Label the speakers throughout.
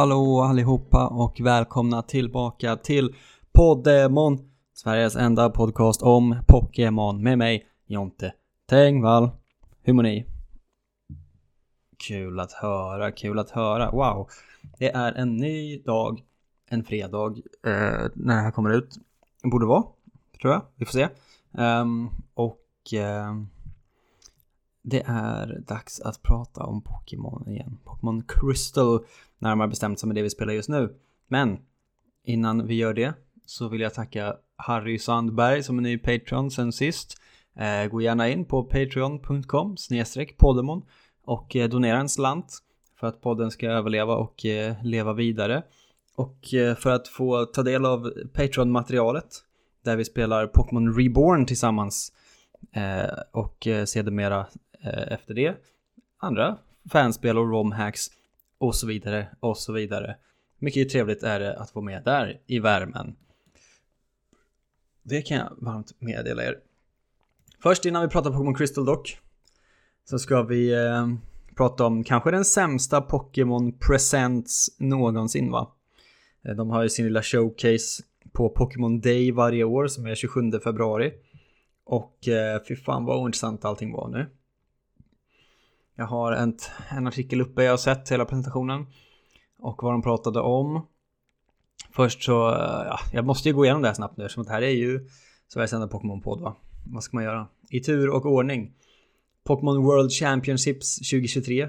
Speaker 1: Hallå allihopa och välkomna tillbaka till Poddemon, Sveriges enda podcast om Pokémon med mig, Jonte Tengvall. Hur mår ni? Kul att höra, kul att höra. Wow, det är en ny dag, en fredag, eh, när det här kommer ut. Borde vara, tror jag. Vi får se. Um, och Eh, det är dags att prata om Pokémon igen. Pokémon Crystal, närmare bestämt som är det vi spelar just nu. Men innan vi gör det så vill jag tacka Harry Sandberg som är ny Patreon sen sist. Eh, gå gärna in på patreon.com snedstreck poddemon och eh, donera en slant för att podden ska överleva och eh, leva vidare. Och eh, för att få ta del av Patreon-materialet där vi spelar Pokémon Reborn tillsammans eh, och eh, sedermera Eh, efter det andra fanspel och romhacks och så vidare och så vidare. Mycket trevligt är det att få med där i värmen. Det kan jag varmt meddela er. Först innan vi pratar Pokémon Crystal dock så ska vi eh, prata om kanske den sämsta Pokémon Presents någonsin va? Eh, de har ju sin lilla showcase på Pokémon Day varje år som är 27 februari. Och eh, fy fan vad ointressant allting var nu. Jag har en, en artikel uppe jag har sett hela presentationen. Och vad de pratade om. Först så, eh, ja, jag måste ju gå igenom det här snabbt nu eftersom det här är ju Sveriges enda Pokémon-podd va. Vad ska man göra? I tur och ordning. Pokémon World Championships 2023.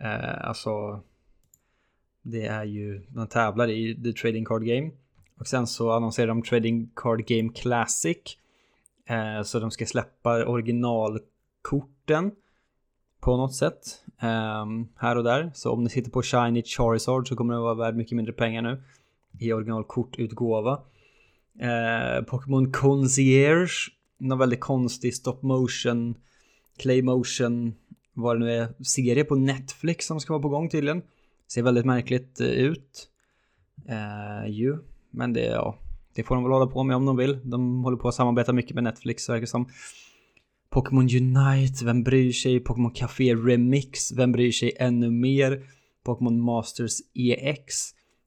Speaker 1: Eh, alltså, det är ju, man tävlar i The Trading Card Game. Och sen så annonserar de Trading Card Game Classic. Eh, så de ska släppa originalkorten på något sätt. Um, här och där. Så om ni sitter på Shiny Charizard så kommer det vara värd mycket mindre pengar nu. I originalkortutgåva. Uh, Pokémon Concierge. Någon väldigt konstig stop motion, clay motion, vad det nu är, serie på Netflix som ska vara på gång tydligen. Ser väldigt märkligt eh, ut. Uh, ju. Men det, ja, det får de väl hålla på med om de vill. De håller på att samarbeta mycket med Netflix verkar som. Pokémon Unite, vem bryr sig? Pokémon Café Remix, vem bryr sig ännu mer? Pokémon Masters EX,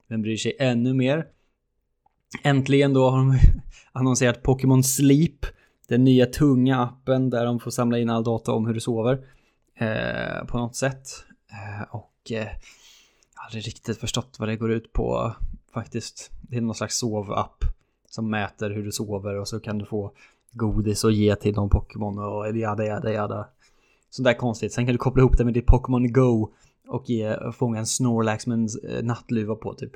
Speaker 1: vem bryr sig ännu mer? Äntligen då har de annonserat Pokémon Sleep, den nya tunga appen där de får samla in all data om hur du sover. Eh, på något sätt. Eh, och eh, jag har aldrig riktigt förstått vad det går ut på faktiskt. Det är någon slags sovapp som mäter hur du sover och så kan du få godis och ge till någon Pokémon och jada jada jada. Sånt där konstigt. Sen kan du koppla ihop det med ditt Pokémon Go och ge, fånga en Snorlax med en eh, nattluva på typ.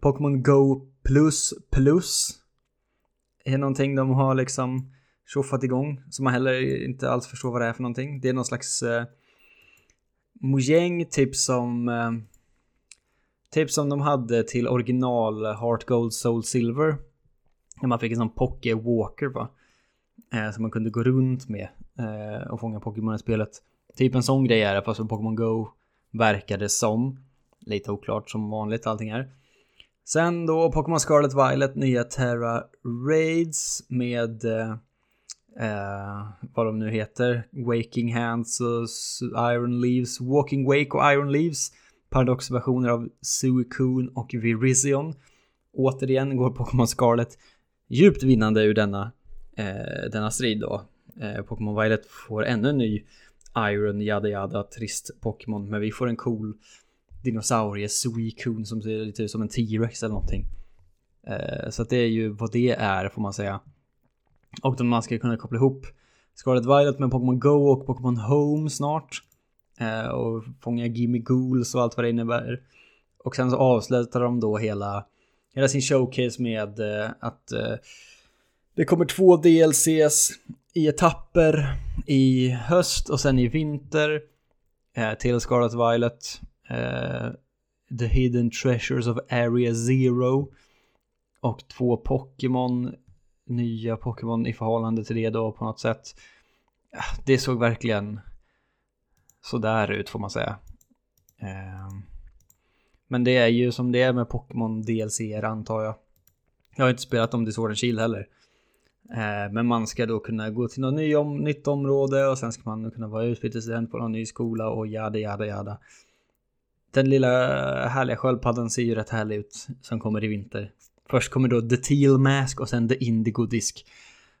Speaker 1: Pokémon Go plus plus är någonting de har liksom tjoffat igång som man heller inte alls förstår vad det är för någonting. Det är någon slags eh, mojäng typ som eh, Typ som de hade till original Heart Gold Soul Silver. När man fick en sån Poké Walker va. Eh, som man kunde gå runt med eh, och fånga Pokémon i spelet. Typ en sån grej är det fast för Pokémon Go verkade som. Lite oklart som vanligt allting är. Sen då Pokémon Scarlet Violet nya Terra Raids med eh, eh, vad de nu heter. Waking Hands och Iron Leaves, Walking Wake och Iron Leaves paradoxversioner av Suicune och Virizion. Återigen går Pokémon Scarlet djupt vinnande ur denna, eh, denna strid då. Eh, Pokémon Violet får ännu en ny Iron Yada Yada trist Pokémon men vi får en cool dinosaurie Suicune som ser lite ut som en T-Rex eller någonting. Eh, så att det är ju vad det är får man säga. Och man ska kunna koppla ihop Scarlet Violet med Pokémon Go och Pokémon Home snart. Eh, och fånga Gimme Ghouls och allt vad det innebär. Och sen så avslutar de då hela, hela sin showcase med eh, att eh, det kommer två DLCs i etapper i höst och sen i vinter eh, till Scarlet Violet. Eh, The Hidden Treasures of Area Zero. Och två Pokémon, nya Pokémon i förhållande till det då på något sätt. Det såg verkligen sådär ut får man säga. Ehm, men det är ju som det är med Pokémon DLC antar jag. Jag har inte spelat om Disorder and Shield heller. Eh, men man ska då kunna gå till något ny om, nytt område och sen ska man kunna vara utbytesstudent på någon ny skola och jada jada jada. Den lilla härliga sköldpaddan ser ju rätt härlig ut som kommer i vinter. Först kommer då The Teal Mask och sen The Indigo Disk.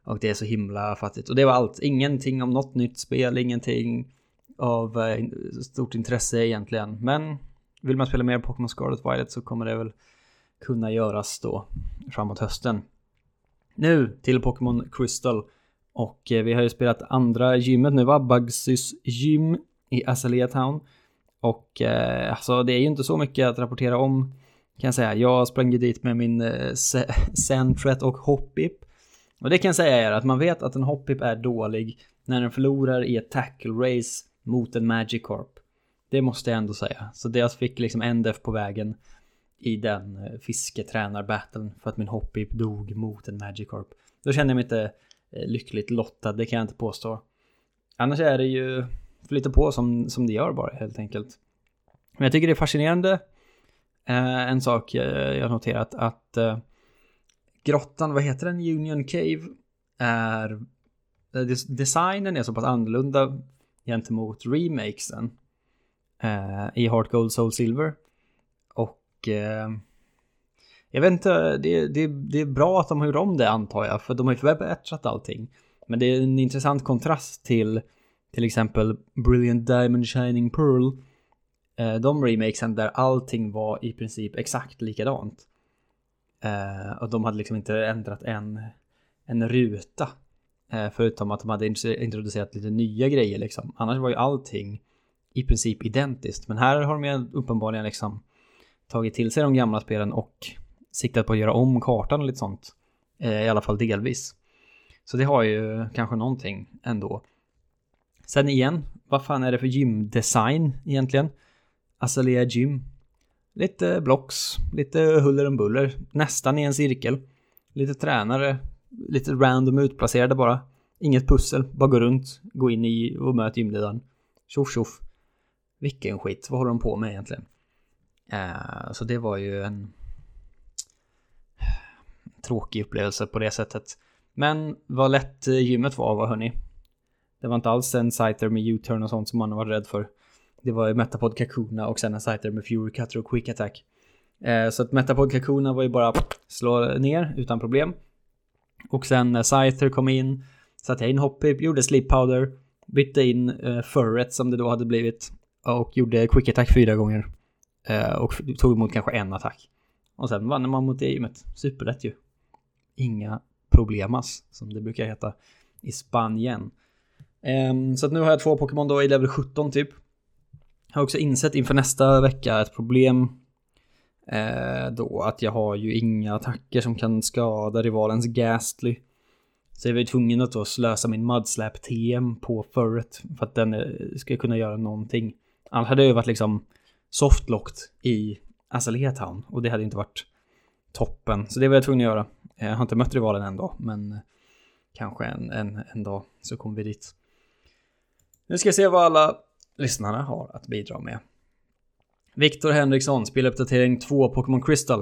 Speaker 1: Och det är så himla fattigt. Och det var allt. Ingenting om något nytt spel, ingenting av eh, stort intresse egentligen. Men vill man spela mer Pokémon Scarlet Violet så kommer det väl kunna göras då framåt hösten. Nu till Pokémon Crystal. Och eh, vi har ju spelat andra gymmet nu va? Bugsys gym i Azalea Town. Och eh, alltså det är ju inte så mycket att rapportera om kan jag säga. Jag sprang ju dit med min eh, Sentret och Hoppip. Och det kan jag säga är att man vet att en Hoppip är dålig när den förlorar i ett tackle race mot en Magikarp. Det måste jag ändå säga. Så det jag fick liksom en def på vägen i den eh, fisketränarbattlen för att min Hoppip dog mot en Magikarp. Då kände jag mig inte eh, lyckligt lottad, det kan jag inte påstå. Annars är det ju flytta på som, som det gör bara helt enkelt. Men jag tycker det är fascinerande. Eh, en sak eh, jag noterat att eh, grottan, vad heter den? Union Cave är eh, designen är så pass annorlunda gentemot remakesen eh, i Heart Gold Soul Silver. Och eh, jag vet inte, det, det, det är bra att de har gjort om det antar jag, för de har ju förbättrat allting. Men det är en intressant kontrast till till exempel Brilliant Diamond Shining Pearl. Eh, de remakesen där allting var i princip exakt likadant. Eh, och de hade liksom inte ändrat en, en ruta. Eh, förutom att de hade introducerat lite nya grejer liksom. Annars var ju allting i princip identiskt. Men här har de ju uppenbarligen liksom tagit till sig de gamla spelen och siktat på att göra om kartan och lite sånt. Eh, I alla fall delvis. Så det har ju kanske någonting ändå. Sen igen, vad fan är det för gymdesign egentligen? Azalea Gym. Lite blocks, lite huller om buller, nästan i en cirkel. Lite tränare, lite random utplacerade bara. Inget pussel, bara gå runt, gå in i och möt gymledaren. Tjoff tjoff. Vilken skit, vad håller de på med egentligen? Uh, så det var ju en tråkig upplevelse på det sättet. Men vad lätt eh, gymmet var, var hörni. Det var inte alls en Scyther med U-turn och sånt som man var rädd för. Det var ju Metapod Kakuna och sen en Scyther med Fury Cutter och Quick Attack. Eh, så att Metapod Kakuna var ju bara slå ner utan problem. Och sen eh, när Scyther kom in satte jag in Hoppip, gjorde Sleep Powder, bytte in eh, Furret som det då hade blivit och gjorde Quick Attack fyra gånger. Eh, och tog emot kanske en attack. Och sen vann man mot det gymmet. Superlätt ju. Inga problemas, som det brukar heta i Spanien. Ehm, så att nu har jag två Pokémon då i level 17 typ. Jag har också insett inför nästa vecka ett problem eh, då att jag har ju inga attacker som kan skada rivalens Gastly. Så jag var ju tvungen att då slösa min Mudslap TM på Furret för att den eh, ska kunna göra någonting. Annars hade jag ju varit liksom softlocked i Azalea Town och det hade inte varit toppen. Så det var jag tvungen att göra. Eh, jag har inte mött rivalen än då, men eh, kanske en, en, en dag så kommer vi dit. Nu ska vi se vad alla lyssnarna har att bidra med. Viktor Henriksson, speluppdatering 2 Pokémon Crystal.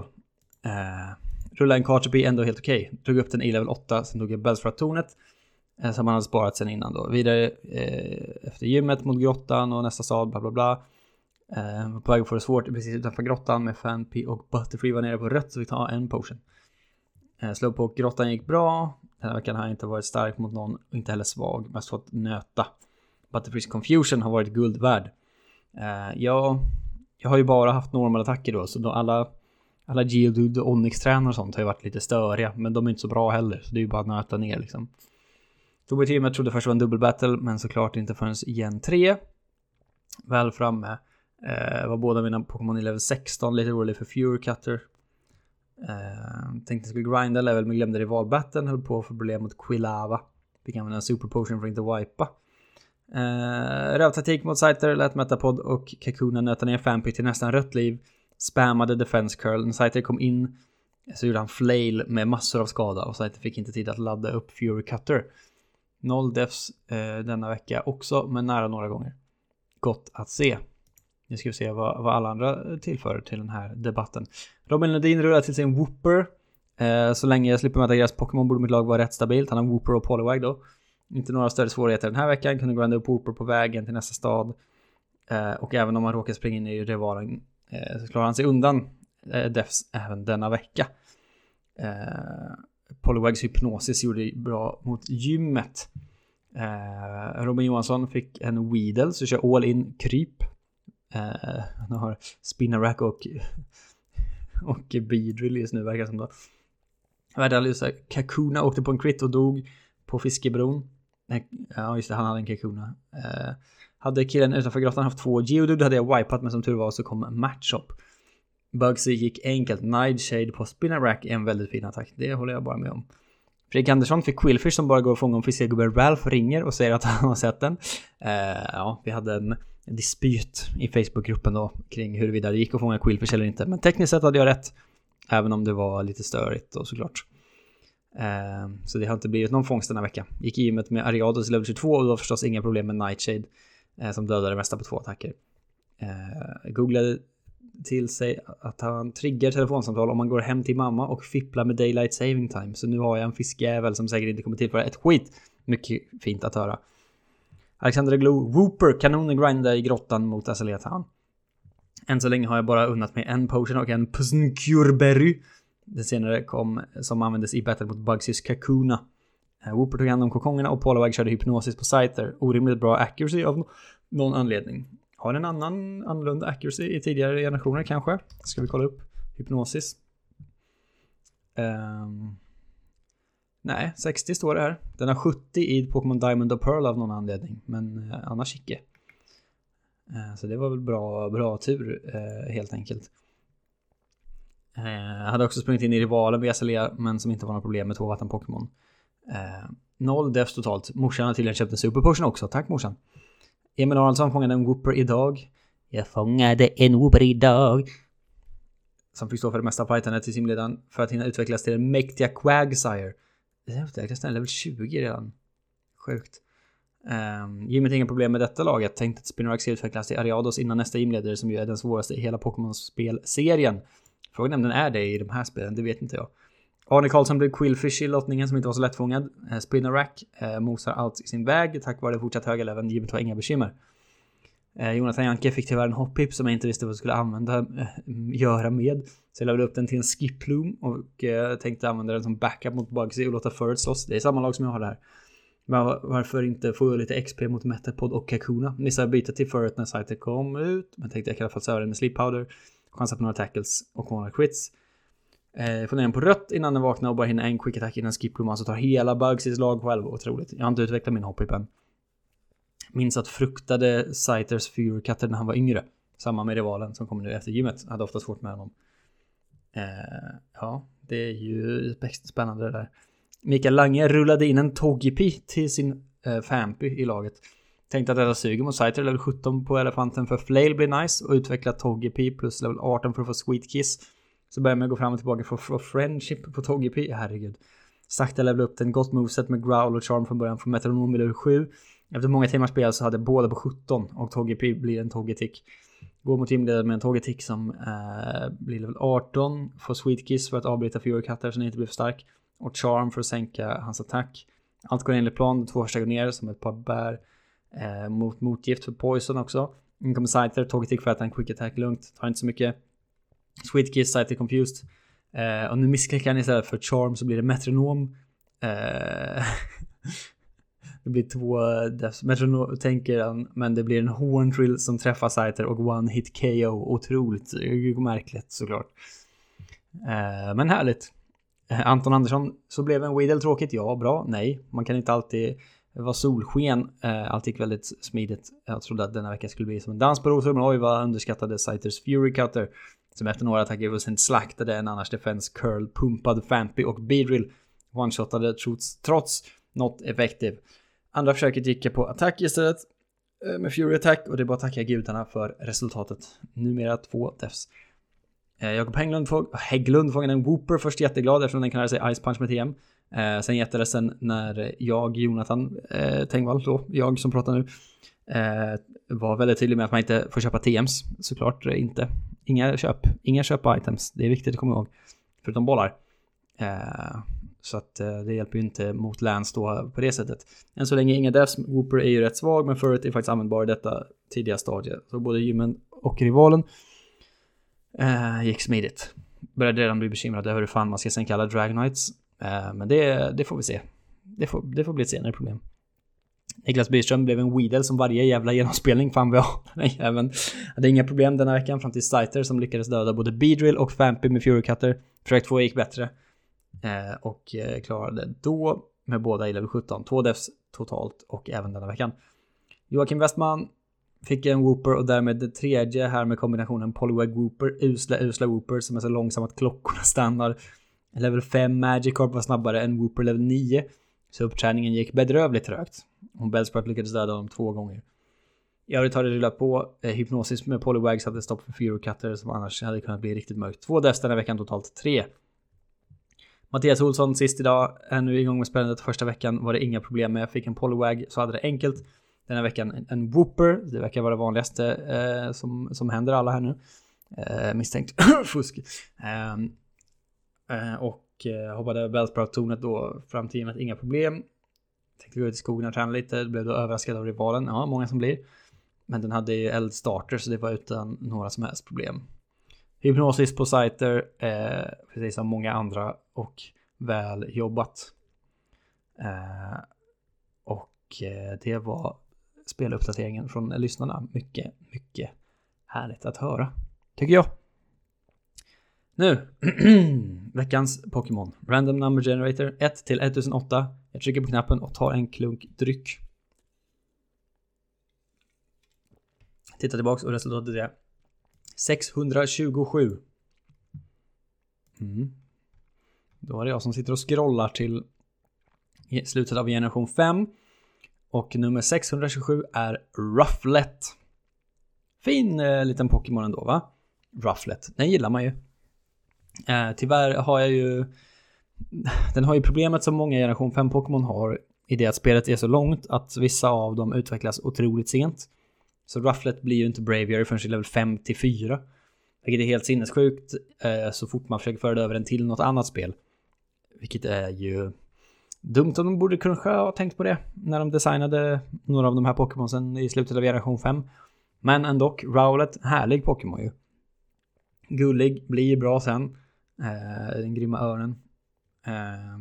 Speaker 1: Eh, rullade en Carterby ändå helt okej. Okay. Tog upp den i level 8, sen tog jag Bellsfrat-tornet. Eh, som man hade sparat sen innan då. Vidare eh, efter gymmet mot grottan och nästa stad, bla bla bla. Eh, på väg att få det svårt precis utanför grottan med Fanpy och Butterfree var nere på rött så vi tar en potion. Eh, slå på grottan gick bra. Den här veckan har jag inte varit stark mot någon inte heller svag. Mest fått nöta. Butterfree's Confusion har varit guld värd. Eh, jag, jag har ju bara haft normalattacker då, så då alla, alla Geodude och Onyx-tränare och sånt har ju varit lite störiga, men de är inte så bra heller, så det är ju bara att nöta ner liksom. Tog teamet trodde först det var en dubbel battle, men såklart inte förrän igen 3. Väl framme. eh, var båda mina Pokémon i level 16, lite orolig för Fury Cutter. Eh, tänkte jag skulle grinda level men glömde rivalbatten, höll på att få problem mot Quilava. Fick använda en super potion för att inte wipa. Eh, Rövtaktik mot Scyther, lät Metapod och Kakuna nöta ner Fampi till nästan rött liv. Spammade Defense Curl. När Scyther kom in så gjorde han flail med massor av skada och Scyther fick inte tid att ladda upp Fury Cutter. Noll deaths eh, denna vecka också, men nära några gånger. Gott att se. Nu ska vi se vad, vad alla andra tillför till den här debatten. Robin Ledin rullar till sin Whooper. Eh, så länge jag slipper möta deras Pokémon borde mitt lag vara rätt stabilt. Han har Whooper och Poliwag då. Inte några större svårigheter den här veckan, kunde granda upp Whooper på vägen till nästa stad. Eh, och även om han råkar springa in i rivalen eh, så klarar han sig undan eh, Defs även denna vecka. Eh, Poliwags hypnosis gjorde bra mot gymmet. Eh, Robin Johansson fick en Weedle så kör all in kryp. Eh, han har Spinnerack och, och Beedrill just nu verkar det som då. Värdalysa Kakuna åkte på en crit och dog på Fiskebron. Ja just det, han hade en Kakuna. Eh, hade killen utanför grottan haft två Geodude hade jag wipat men som tur var så kom Matchup. Bugsy gick enkelt. Nightshade på Spinnerack i en väldigt fin attack. Det håller jag bara med om. Fredrik Andersson fick Quillfish som bara går att fånga om fiskegubben Ralph ringer och säger att han har sett den. Eh, ja, vi hade en dispyt i Facebookgruppen då kring huruvida det gick att fånga Quillfish eller inte. Men tekniskt sett hade jag rätt. Även om det var lite störigt och såklart. Eh, så det har inte blivit någon fångst denna vecka. Gick i gymmet med Ariados level 22 och det var förstås inga problem med Nightshade. eh, som dödade det mesta på två attacker. Eh, googlade till sig att han triggar telefonsamtal om man går hem till mamma och fipplar med daylight saving time. Så nu har jag en fiskjävel som säkert inte kommer tillföra ett skit. Mycket fint att höra. Alexander Glow, Wooper kanonen grinda i grottan mot Azaletan. Än så länge har jag bara unnat mig en potion och en Psnkurberry. Den senare kom som användes i battle mot Bugsys Kakuna. Eh, Wooper tog hand om kokongerna och Polawag körde hypnosis på Scyther. Orimligt bra accuracy av någon anledning. Har en annan annorlunda accuracy i tidigare generationer kanske. Ska vi kolla upp. Hypnosis. Um, nej, 60 står det här. Den har 70 i Pokémon Diamond och Pearl av någon anledning. Men uh, annars icke. Uh, så det var väl bra, bra tur uh, helt enkelt. Uh, hade också sprungit in i rivalen Vesalea, men som inte var något problem med två vatten-Pokémon. Noll defs totalt. Morsan har tydligen köpt en superportion också. Tack morsan. Emil Arnoldsson fångade en Whooper idag. Jag fångade en Whooper idag. Som fick stå för det mesta fightandet till simledaren för att hinna utvecklas till den mäktiga Quagsire. Det utvecklas den level 20 redan. Sjukt. Um, Jimmy har inga problem med detta laget. Tänkte att Spinrax ska utvecklas till Ariados innan nästa gymledare som ju är den svåraste i hela Pokémon-spelserien. Frågan är om den är det i de här spelen, det vet inte jag. Arne Karlsson blev Quillfish i lottningen som inte var så lättfångad. Eh, Spinnerack eh, mosar allt i sin väg tack vare fortsatt höga leveln. Givet var inga bekymmer. Eh, Jonathan Janke fick tyvärr en hoppip som jag inte visste vad jag skulle använda, eh, göra med. Så jag levde upp den till en skiploom och eh, tänkte använda den som backup mot Bugsy och låta Furret slåss. Det är samma lag som jag har där. Men varför inte få lite XP mot Metapod och Kakuna? Missade byta till Furret när sajten kom ut, men tänkte jag kan i alla fall söva den med Sleep Powder. Chansa på några tackles och några crits. Eh, får ner den på rött innan den vaknar och bara hinner en quick attack innan skipplomman så tar hela Bugsys lag själv. Otroligt. Jag har inte utvecklat min hoppip än. Minns att fruktade Scythers Fury när han var yngre. Samma med rivalen som kommer nu efter gymmet. Hade ofta svårt med honom. Eh, ja, det är ju spännande det där. Mikael Lange rullade in en Togepi till sin eh, Fampy i laget. Tänkte att detta suger mot Scyther level 17 på elefanten för Flail blir nice och utveckla Togepi plus level 18 för att få Sweet Kiss. Så börjar man gå fram och tillbaka för, för friendship på Togepi. Herregud. Sakta levla upp den. Gott moveset med growl och charm från början från Metronom level 7. Efter många timmars spel så hade båda på 17 och Togepi blir en Togetick. Går mot gymledaren med en Togetick som eh, blir level 18. Får Sweet Kiss för att avbryta Fury Cutter så den inte blir för stark. Och Charm för att sänka hans attack. Allt går enligt plan. Två första går ner som ett par bär. Eh, mot motgift för Poison också. inkommer Scyther, Togetic för att han quick attack lugnt. Tar inte så mycket. Sweet Kiss, Confused. Eh, och nu missklickar han istället för Charm så blir det Metronom. Eh, det blir två deaths. Metronom tänker han, men det blir en Horntrill som träffar Sighter och One Hit KO. Otroligt märkligt såklart. Eh, men härligt. Eh, Anton Andersson, så blev en Weedle tråkigt? Ja, bra. Nej, man kan inte alltid vara solsken. Eh, allt gick väldigt smidigt. Jag trodde att denna vecka skulle bli som en dans på rosor, men oj vad underskattade Scythers Fury Cutter. Som efter några attacker fullständigt slaktade en annars defense curl, pumpad Fampy och Beedrill. One-shotade trots, trots not effective. Andra försöket gick jag på attack istället. Eh, med Fury Attack och det är bara att tacka gudarna för resultatet. Numera två defs. Eh, Jakob Hägglund, ah, Hägglund fångade en Whooper först jätteglad eftersom den kallade sig Ice Punch med TM. Eh, sen jätteledsen när jag, Jonathan eh, Tengvall, då, jag som pratar nu, Eh, var väldigt tydlig med att man inte får köpa TMs. Såklart inte. Inga köp. Inga köp items. Det är viktigt att komma ihåg. Förutom bollar. Eh, Så att eh, det hjälper ju inte mot Lance då på det sättet. Än så länge inga devs, Wooper är ju rätt svag men förut är faktiskt användbar i detta tidiga stadie. Så både gymmen och rivalen eh, gick smidigt. Började redan bli bekymrad över hur fan man ska sänka alla Dragonites. Eh, men det, det får vi se. Det får, det får bli ett senare problem. Niklas Byström blev en Weedle som varje jävla genomspelning fan vi har. Den jäveln hade inga problem denna veckan fram till Scyther som lyckades döda både Beedrill och Fampy med Fury Cutter. Projekt 2 gick bättre. Eh, och eh, klarade då med båda i level 17. Två defs totalt och även denna veckan. Joakim Westman fick en Wooper och därmed det tredje här med kombinationen Polywag Wooper, usla usla Wooper som är så långsam att klockorna stannar. Level 5 Magikarp var snabbare än Wooper level 9. Så uppträningen gick bedrövligt trögt. Och Bellsprout lyckades döda honom två gånger. I övrigt har det rullat på. Eh, hypnosis med Polywags hade stopp för Furocutter som annars hade kunnat bli riktigt mörkt. Två deaths den här veckan, totalt tre. Mattias Olsson sist idag är nu igång med spelandet. Första veckan var det inga problem med. Fick en Polywag så hade det enkelt. Den här veckan en Whooper. Det verkar vara det vanligaste eh, som, som händer alla här nu. Eh, misstänkt fusk. Ehm, eh, och eh, hoppade Bellsprout-tornet då fram till gymmet, inga problem. Tänkte gå ut i skogen och träna lite, blev då överraskad av rivalen. Ja, många som blir. Men den hade ju eldstarter så det var utan några som helst problem. Hypnosis på sajter, eh, precis som många andra och väl jobbat. Eh, och eh, det var speluppdateringen från lyssnarna. Mycket, mycket härligt att höra. Tycker jag. Nu, veckans Pokémon. Random Number Generator 1 till 1008. Jag trycker på knappen och tar en klunk dryck. Titta tillbaks och resultatet är 627. Mm. Då är det jag som sitter och scrollar till slutet av generation 5. Och nummer 627 är Rufflet. Fin eh, liten Pokémon ändå va? Rufflet, den gillar man ju. Eh, tyvärr har jag ju... Den har ju problemet som många generation 5 Pokémon har i det att spelet är så långt att vissa av dem utvecklas otroligt sent. Så Rufflet blir ju inte Braviary förrän i level 54. Vilket är helt sinnessjukt eh, så fort man försöker föra över den till något annat spel. Vilket är ju dumt om de borde kanske ha tänkt på det när de designade några av de här Pokémonsen i slutet av generation 5. Men ändå, Rowlet, härlig Pokémon ju. Gullig, blir bra sen. Eh, den grymma öronen. Eh,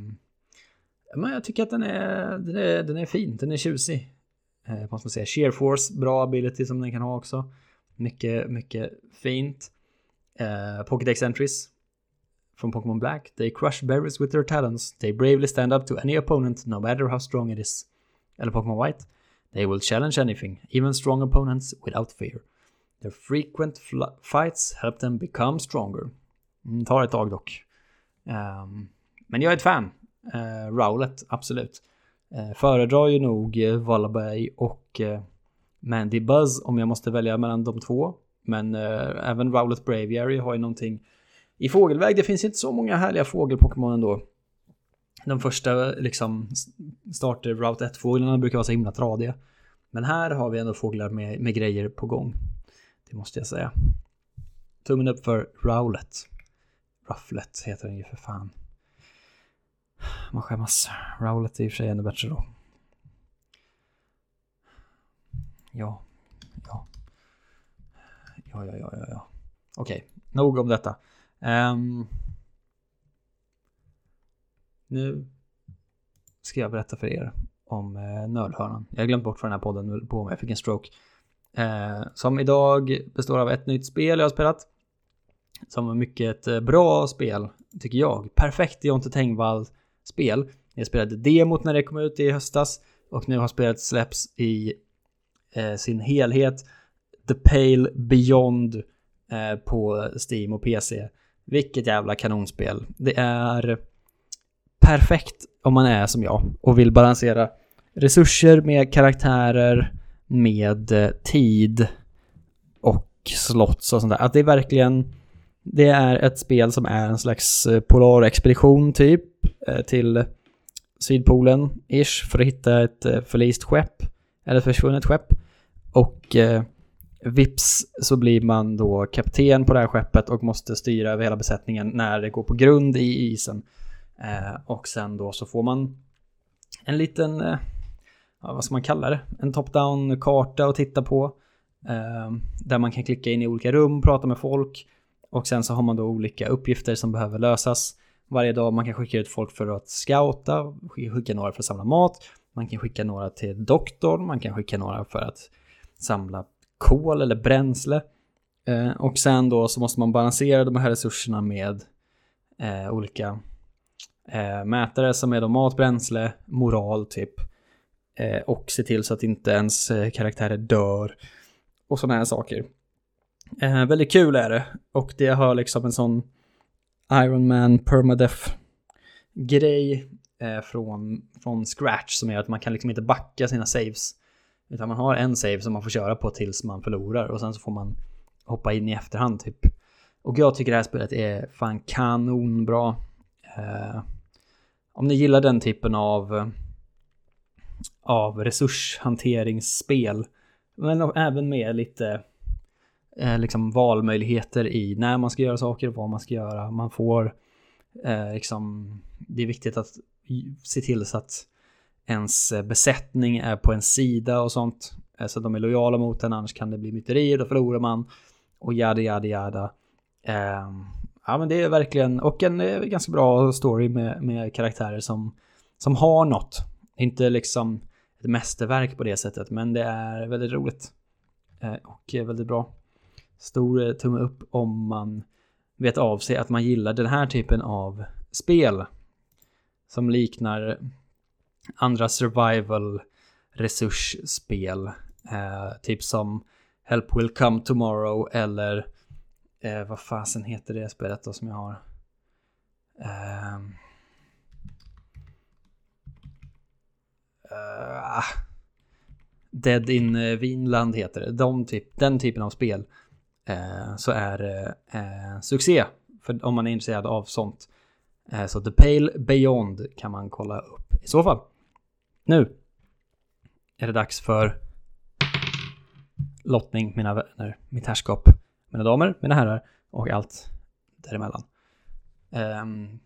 Speaker 1: men jag tycker att den är, den är, den är fin, den är tjusig. Eh, vad ska man säga? Sheer Force, bra ability som den kan ha också. Mycket, mycket fint. Eh, Pocket Entries från Pokémon Black. They crush berries with their talons. They bravely stand up to any opponent, no matter how strong it is. Eller Pokémon White. They will challenge anything, even strong opponents, without fear. Their frequent fights help them become stronger. Mm, tar ett tag dock. Um, men jag är ett fan. Eh, uh, Rowlet, absolut. Uh, föredrar ju nog uh, Wallaby och uh, Mandy Buzz om jag måste välja mellan de två. Men uh, även Rowlet Braviary har ju någonting i fågelväg. Det finns inte så många härliga fågelpokémon ändå. De första liksom starter Route 1-fåglarna brukar vara så himla tradiga. Men här har vi ändå fåglar med, med grejer på gång. Det måste jag säga. Tummen upp för Rowlet. Rufflet heter den ju för fan. Man skämmas. Rowlet är i och för sig ännu bättre då. Ja. Ja. Ja, ja, ja, ja, ja. Okej, nog om detta. Um, nu ska jag berätta för er om eh, Nördhörnan. Jag har glömt bort för den här podden på mig, jag fick en stroke. Eh, som idag består av ett nytt spel jag har spelat. Som är mycket ett eh, bra spel, tycker jag. Perfekt Jonte Tengvall spel. Jag spelade demot när det kom ut i höstas. Och nu har spelet släpps i eh, sin helhet. The Pale Beyond eh, på Steam och PC. Vilket jävla kanonspel. Det är perfekt om man är som jag och vill balansera resurser med karaktärer, med eh, tid och slots och sånt där. Att det är verkligen... Det är ett spel som är en slags eh, polarexpedition typ Eh, till Sydpolen, ish, för att hitta ett eh, förlist skepp. Eller ett försvunnet skepp. Och eh, vips så blir man då kapten på det här skeppet och måste styra över hela besättningen när det går på grund i isen. Eh, och sen då så får man en liten, eh, ja, vad ska man kalla det? En top-down karta att titta på. Eh, där man kan klicka in i olika rum, prata med folk. Och sen så har man då olika uppgifter som behöver lösas. Varje dag man kan skicka ut folk för att scouta, skicka några för att samla mat. Man kan skicka några till doktorn, man kan skicka några för att samla kol eller bränsle. Eh, och sen då så måste man balansera de här resurserna med eh, olika eh, mätare som är då mat, bränsle, moral typ. Eh, och se till så att inte ens eh, karaktärer dör. Och sådana här saker. Eh, väldigt kul är det. Och det har liksom en sån Iron Man permadeath grej eh, från, från scratch som gör att man kan liksom inte backa sina saves. Utan man har en save som man får köra på tills man förlorar och sen så får man hoppa in i efterhand typ. Och jag tycker det här spelet är fan kanonbra. Eh, om ni gillar den typen av av resurshanteringsspel. Men även med lite eh, liksom valmöjligheter i när man ska göra saker och vad man ska göra. Man får eh, liksom, det är viktigt att se till så att ens eh, besättning är på en sida och sånt. Eh, så att de är lojala mot en, annars kan det bli myterier, då förlorar man. Och jada, jada, jada. Eh, ja, men det är verkligen, och en eh, ganska bra story med, med karaktärer som, som har något. Inte liksom ett mästerverk på det sättet, men det är väldigt roligt. Eh, och väldigt bra. Stor eh, tumme upp om man vet av sig att man gillar den här typen av spel. Som liknar andra survival resursspel. Eh, typ som Help Will Come Tomorrow eller eh, vad fasen heter det spelet då som jag har? Ehm. Eh, uh, Dead in eh, Vinland heter det. De typ, den typen av spel. Eh, så är det eh, succé. För om man är intresserad av sånt. Eh, så The Pale Beyond kan man kolla upp i så fall. Nu är det dags för lottning, mina vänner, mitt herrskap, mina damer, mina herrar och allt däremellan. Um,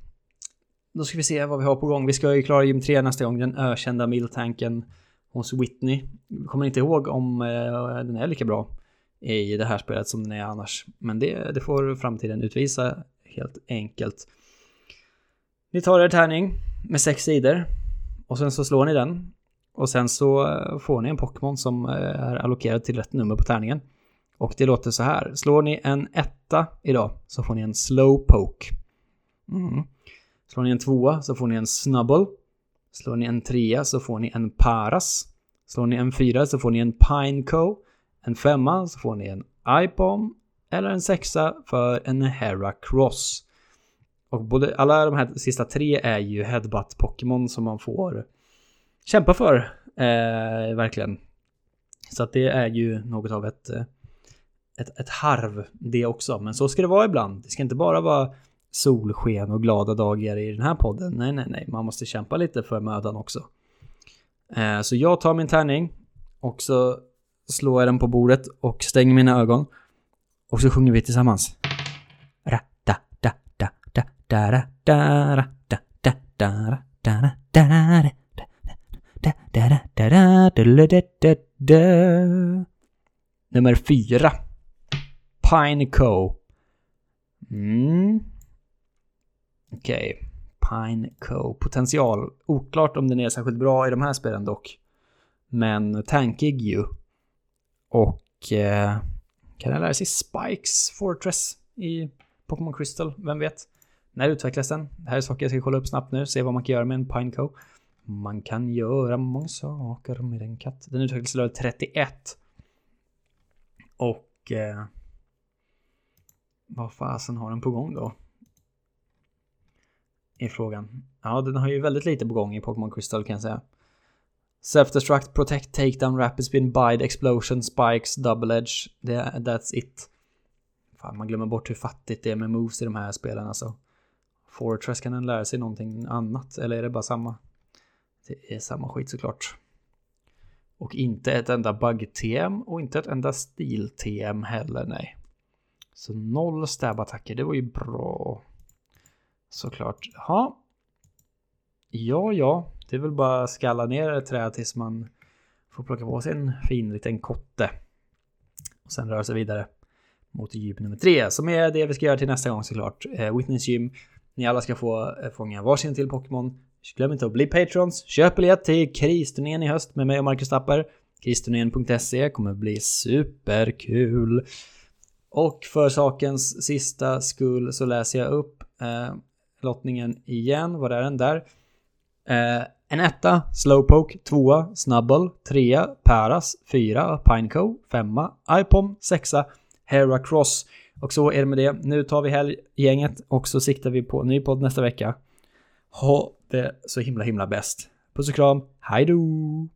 Speaker 1: då ska vi se vad vi har på gång. Vi ska ju klara gym 3 nästa gång, den ökända miltanken hos Whitney. Jag kommer inte ihåg om uh, den är lika bra i det här spelet som den är annars. Men det, det får framtiden utvisa helt enkelt. Ni tar er tärning med sex sidor och sen så slår ni den och sen så eh, får ni en Pokémon som eh, är allokerad till rätt nummer på tärningen. Och det låter så här. Slår ni en etta idag så får ni en Slowpoke. Mm. Slår ni en tvåa så får ni en Snubble. Slår ni en trea så får ni en Paras. Slår ni en fyra så får ni en Pineco. En femma så får ni en iPom. Eller en sexa för en Heracross. Och både, alla de här sista tre är ju Headbutt-Pokémon som man får kämpa för. Eh, verkligen. Så att det är ju något av ett, eh, ett, ett harv det också. Men så ska det vara ibland. Det ska inte bara vara solsken och glada dagar i den här podden. Nej, nej, nej. Man måste kämpa lite för mödan också. Eh, så jag tar min tärning och så slår jag den på bordet och stänger mina ögon. Och så sjunger vi tillsammans. Ra, da, da, da, da, da, da, da, da. Nummer fyra. Pineco. Mm. Okej. Okay. Pineco. Potential. Oklart om den är särskilt bra i de här spelen dock. Men tankig ju. Och eh, kan den lära sig Spikes Fortress i Pokémon Crystal? Vem vet? När utvecklas den? Det här är saker jag ska kolla upp snabbt nu. Se vad man kan göra med en Pineco. Man kan göra många saker med en katt. Den utvecklas level 31. Och... Eh, vad fasen har den på gång då? Är frågan. Ja, den har ju väldigt lite på gång i Pokémon Crystal kan jag säga. Self-destruct, protect, takedown, rapid spin, bide, explosion, spikes, double edge. Det, that's it. Fan, man glömmer bort hur fattigt det är med moves i de här spelen alltså. Fortress, kan den lära sig någonting annat? Eller är det bara samma? Det är samma skit såklart. Och inte ett enda bug-TM och inte ett enda stil-TM heller, nej. Så noll stab-attacker, det var ju bra. Såklart. Ja. Ja, ja, det är väl bara att skalla ner ett träd tills man får plocka på sig en fin liten kotte. Och sen röra sig vidare mot djup nummer tre, som är det vi ska göra till nästa gång såklart. Eh, Witness Gym. Ni alla ska få eh, fånga varsin till Pokémon. Glöm inte att bli patrons. Köp biljett till kristurnén i höst med mig och Marcus Tapper. Kristurnén.se kommer bli superkul. Och för sakens sista skull så läser jag upp eh, lottningen igen. Var är den där? Eh, en etta, Slowpoke, tvåa, Snubble, trea, Paras, fyra, Pineco, femma, Ipom, sexa, Heracross. Och så är det med det. Nu tar vi helggänget och så siktar vi på ny podd nästa vecka. Ha det så himla himla bäst. Puss och kram, hejdå!